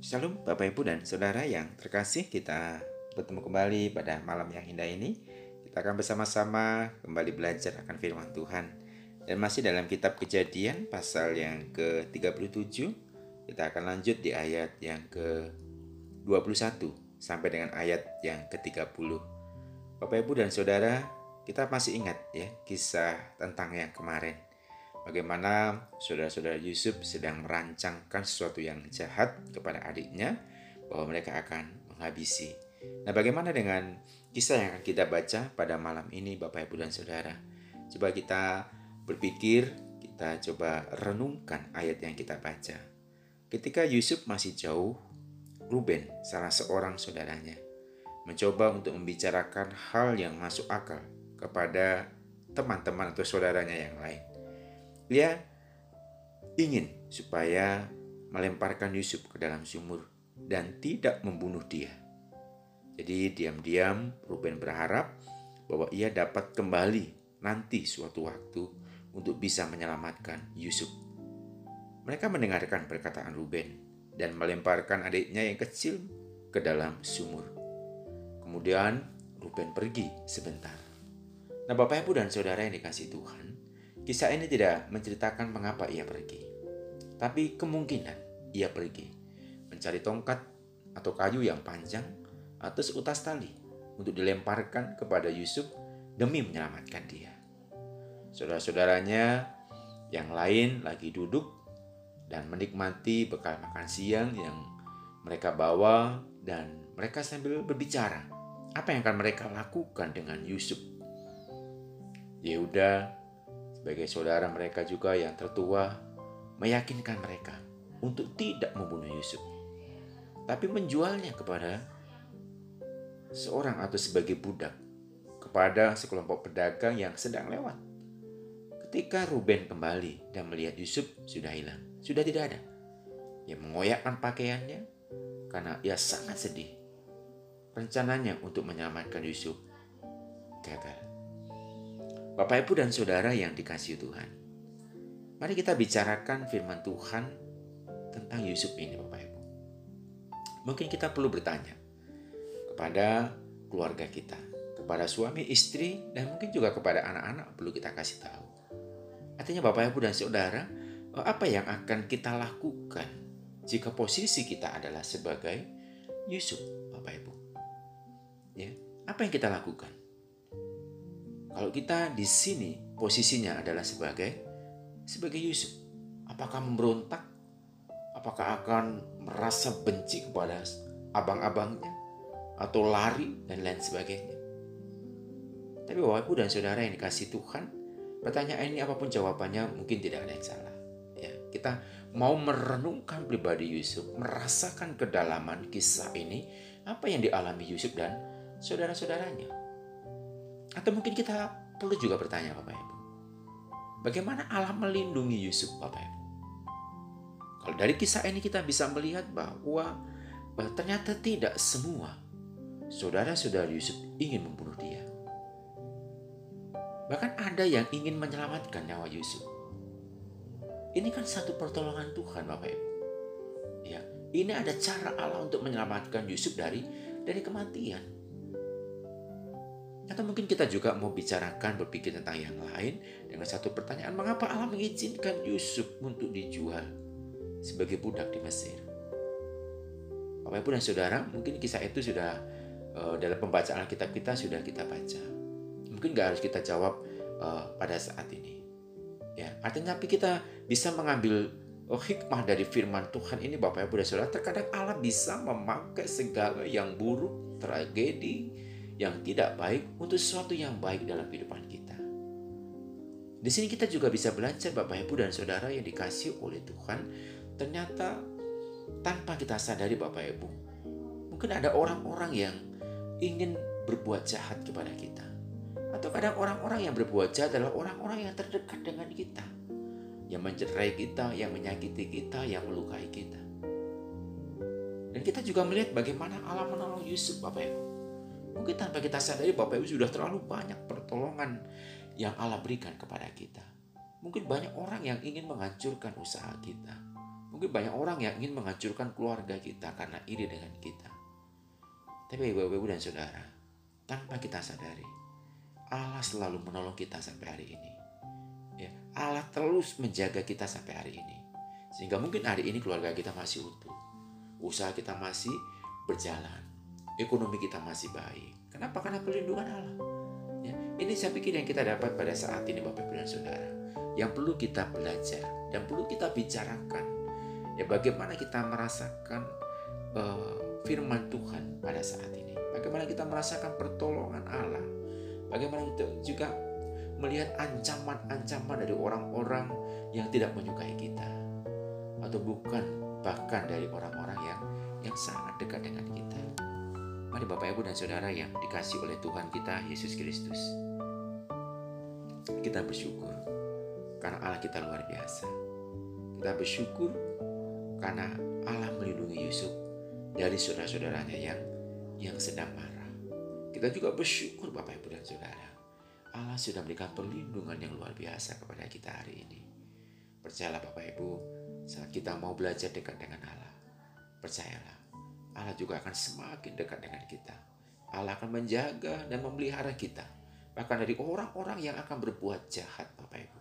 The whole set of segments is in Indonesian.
Shalom Bapak Ibu dan Saudara yang terkasih kita bertemu kembali pada malam yang indah ini. Kita akan bersama-sama kembali belajar akan firman Tuhan. Dan masih dalam kitab kejadian pasal yang ke-37 Kita akan lanjut di ayat yang ke-21 sampai dengan ayat yang ke-30. Bapak Ibu dan Saudara kita masih ingat ya kisah tentang yang kemarin bagaimana saudara-saudara Yusuf sedang merancangkan sesuatu yang jahat kepada adiknya bahwa mereka akan menghabisi. Nah, bagaimana dengan kisah yang akan kita baca pada malam ini Bapak Ibu dan Saudara? Coba kita berpikir, kita coba renungkan ayat yang kita baca. Ketika Yusuf masih jauh, Ruben, salah seorang saudaranya, mencoba untuk membicarakan hal yang masuk akal kepada teman-teman atau saudaranya yang lain. Dia ingin supaya melemparkan Yusuf ke dalam sumur dan tidak membunuh dia. Jadi diam-diam Ruben berharap bahwa ia dapat kembali nanti suatu waktu untuk bisa menyelamatkan Yusuf. Mereka mendengarkan perkataan Ruben dan melemparkan adiknya yang kecil ke dalam sumur. Kemudian Ruben pergi sebentar. Nah Bapak Ibu dan Saudara yang dikasih Tuhan, Kisah ini tidak menceritakan mengapa ia pergi, tapi kemungkinan ia pergi mencari tongkat atau kayu yang panjang atau seutas tali untuk dilemparkan kepada Yusuf demi menyelamatkan dia. Saudara-saudaranya yang lain lagi duduk dan menikmati bekal makan siang yang mereka bawa dan mereka sambil berbicara apa yang akan mereka lakukan dengan Yusuf. Yehuda sebagai saudara mereka juga yang tertua meyakinkan mereka untuk tidak membunuh Yusuf, tapi menjualnya kepada seorang atau sebagai budak kepada sekelompok pedagang yang sedang lewat. Ketika Ruben kembali dan melihat Yusuf sudah hilang, sudah tidak ada. Ia mengoyakkan pakaiannya karena ia sangat sedih. Rencananya untuk menyelamatkan Yusuf gagal. Bapak, Ibu, dan Saudara yang dikasih Tuhan. Mari kita bicarakan firman Tuhan tentang Yusuf ini Bapak Ibu. Mungkin kita perlu bertanya kepada keluarga kita, kepada suami, istri, dan mungkin juga kepada anak-anak perlu kita kasih tahu. Artinya Bapak Ibu dan Saudara, apa yang akan kita lakukan jika posisi kita adalah sebagai Yusuf Bapak Ibu? Ya, apa yang kita lakukan? Kalau kita di sini posisinya adalah sebagai sebagai Yusuf, apakah memberontak? Apakah akan merasa benci kepada abang-abangnya atau lari dan lain sebagainya? Tapi Bapak Ibu dan Saudara yang dikasih Tuhan, pertanyaan ini apa pun jawabannya mungkin tidak ada yang salah. Ya, kita mau merenungkan pribadi Yusuf, merasakan kedalaman kisah ini, apa yang dialami Yusuf dan saudara-saudaranya. Atau mungkin kita perlu juga bertanya Bapak Ibu. Bagaimana Allah melindungi Yusuf Bapak Ibu? Kalau dari kisah ini kita bisa melihat bahwa, ternyata tidak semua saudara-saudara Yusuf ingin membunuh dia. Bahkan ada yang ingin menyelamatkan nyawa Yusuf. Ini kan satu pertolongan Tuhan Bapak Ibu. Ya, ini ada cara Allah untuk menyelamatkan Yusuf dari dari kematian. Atau mungkin kita juga mau bicarakan berpikir tentang yang lain dengan satu pertanyaan, mengapa Allah mengizinkan Yusuf untuk dijual sebagai budak di Mesir? Bapak Ibu dan Saudara, mungkin kisah itu sudah uh, dalam pembacaan kitab kita sudah kita baca. Mungkin gak harus kita jawab uh, pada saat ini. Ya, artinya tapi kita bisa mengambil oh, hikmah dari firman Tuhan ini Bapak Ibu dan Saudara. Terkadang Allah bisa memakai segala yang buruk, tragedi, yang tidak baik untuk sesuatu yang baik dalam kehidupan kita. Di sini kita juga bisa belajar Bapak Ibu dan Saudara yang dikasih oleh Tuhan. Ternyata tanpa kita sadari Bapak Ibu. Mungkin ada orang-orang yang ingin berbuat jahat kepada kita. Atau kadang orang-orang yang berbuat jahat adalah orang-orang yang terdekat dengan kita. Yang mencederai kita, yang menyakiti kita, yang melukai kita. Dan kita juga melihat bagaimana Allah menolong Yusuf Bapak Ibu. Mungkin tanpa kita sadari Bapak Ibu sudah terlalu banyak pertolongan yang Allah berikan kepada kita. Mungkin banyak orang yang ingin menghancurkan usaha kita. Mungkin banyak orang yang ingin menghancurkan keluarga kita karena iri dengan kita. Tapi ibu-ibu dan saudara, tanpa kita sadari, Allah selalu menolong kita sampai hari ini. Ya, Allah terus menjaga kita sampai hari ini. Sehingga mungkin hari ini keluarga kita masih utuh. Usaha kita masih berjalan. Ekonomi kita masih baik. Kenapa? Karena perlindungan Allah. Ya, ini saya pikir yang kita dapat pada saat ini Bapak Ibu dan Saudara. Yang perlu kita belajar dan perlu kita bicarakan. Ya bagaimana kita merasakan uh, firman Tuhan pada saat ini. Bagaimana kita merasakan pertolongan Allah. Bagaimana kita juga melihat ancaman-ancaman dari orang-orang yang tidak menyukai kita atau bukan bahkan dari orang-orang yang yang sangat dekat dengan kita. Mari Bapak Ibu dan Saudara yang dikasih oleh Tuhan kita Yesus Kristus. Kita bersyukur karena Allah kita luar biasa. Kita bersyukur karena Allah melindungi Yusuf dari saudara-saudaranya yang yang sedang marah. Kita juga bersyukur Bapak Ibu dan Saudara. Allah sudah memberikan perlindungan yang luar biasa kepada kita hari ini. Percayalah Bapak Ibu, saat kita mau belajar dekat dengan Allah, percayalah, Allah juga akan semakin dekat dengan kita. Allah akan menjaga dan memelihara kita. Bahkan dari orang-orang yang akan berbuat jahat Bapak Ibu.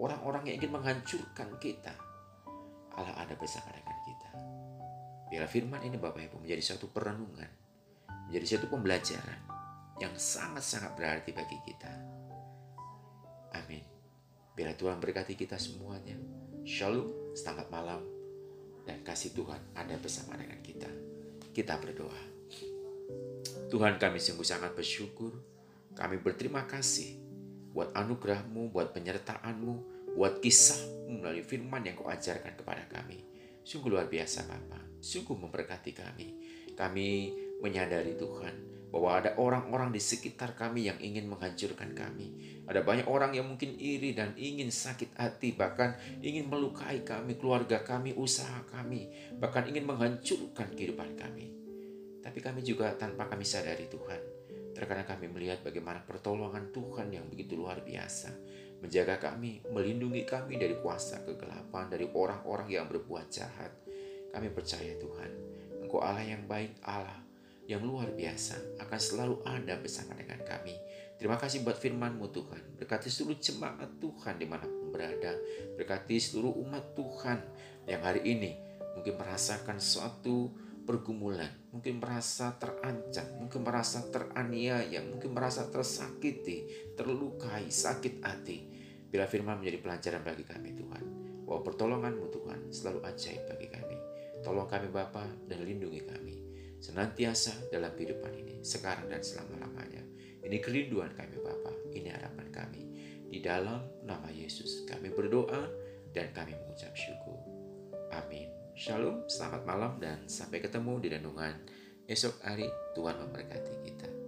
Orang-orang yang ingin menghancurkan kita. Allah ada bersama dengan kita. Biarlah firman ini Bapak Ibu menjadi suatu perenungan. Menjadi suatu pembelajaran yang sangat-sangat berarti bagi kita. Amin. Biarlah Tuhan berkati kita semuanya. Shalom, selamat malam, dan kasih Tuhan ada bersama dengan kita. Kita berdoa. Tuhan kami sungguh sangat bersyukur. Kami berterima kasih buat anugerahmu, buat penyertaanmu, buat kisahmu melalui firman yang kau ajarkan kepada kami. Sungguh luar biasa Bapak. Sungguh memberkati kami. Kami menyadari Tuhan bahwa ada orang-orang di sekitar kami yang ingin menghancurkan kami. Ada banyak orang yang mungkin iri dan ingin sakit hati, bahkan ingin melukai kami, keluarga kami, usaha kami, bahkan ingin menghancurkan kehidupan kami. Tapi kami juga tanpa kami sadari Tuhan, terkadang kami melihat bagaimana pertolongan Tuhan yang begitu luar biasa, menjaga kami, melindungi kami dari kuasa kegelapan, dari orang-orang yang berbuat jahat. Kami percaya Tuhan, Engkau Allah yang baik, Allah yang luar biasa akan selalu ada bersama dengan kami. Terima kasih buat firman-Mu Tuhan. Berkati seluruh jemaat Tuhan di mana pun berada. Berkati seluruh umat Tuhan yang hari ini mungkin merasakan suatu pergumulan, mungkin merasa terancam, mungkin merasa teraniaya, mungkin merasa tersakiti, terlukai, sakit hati. Bila firman menjadi pelajaran bagi kami Tuhan, bahwa pertolongan-Mu Tuhan selalu ajaib bagi kami. Tolong kami Bapa dan lindungi kami senantiasa dalam kehidupan ini, sekarang dan selama-lamanya. Ini kerinduan kami Bapa, ini harapan kami. Di dalam nama Yesus kami berdoa dan kami mengucap syukur. Amin. Shalom, selamat malam dan sampai ketemu di renungan esok hari. Tuhan memberkati kita.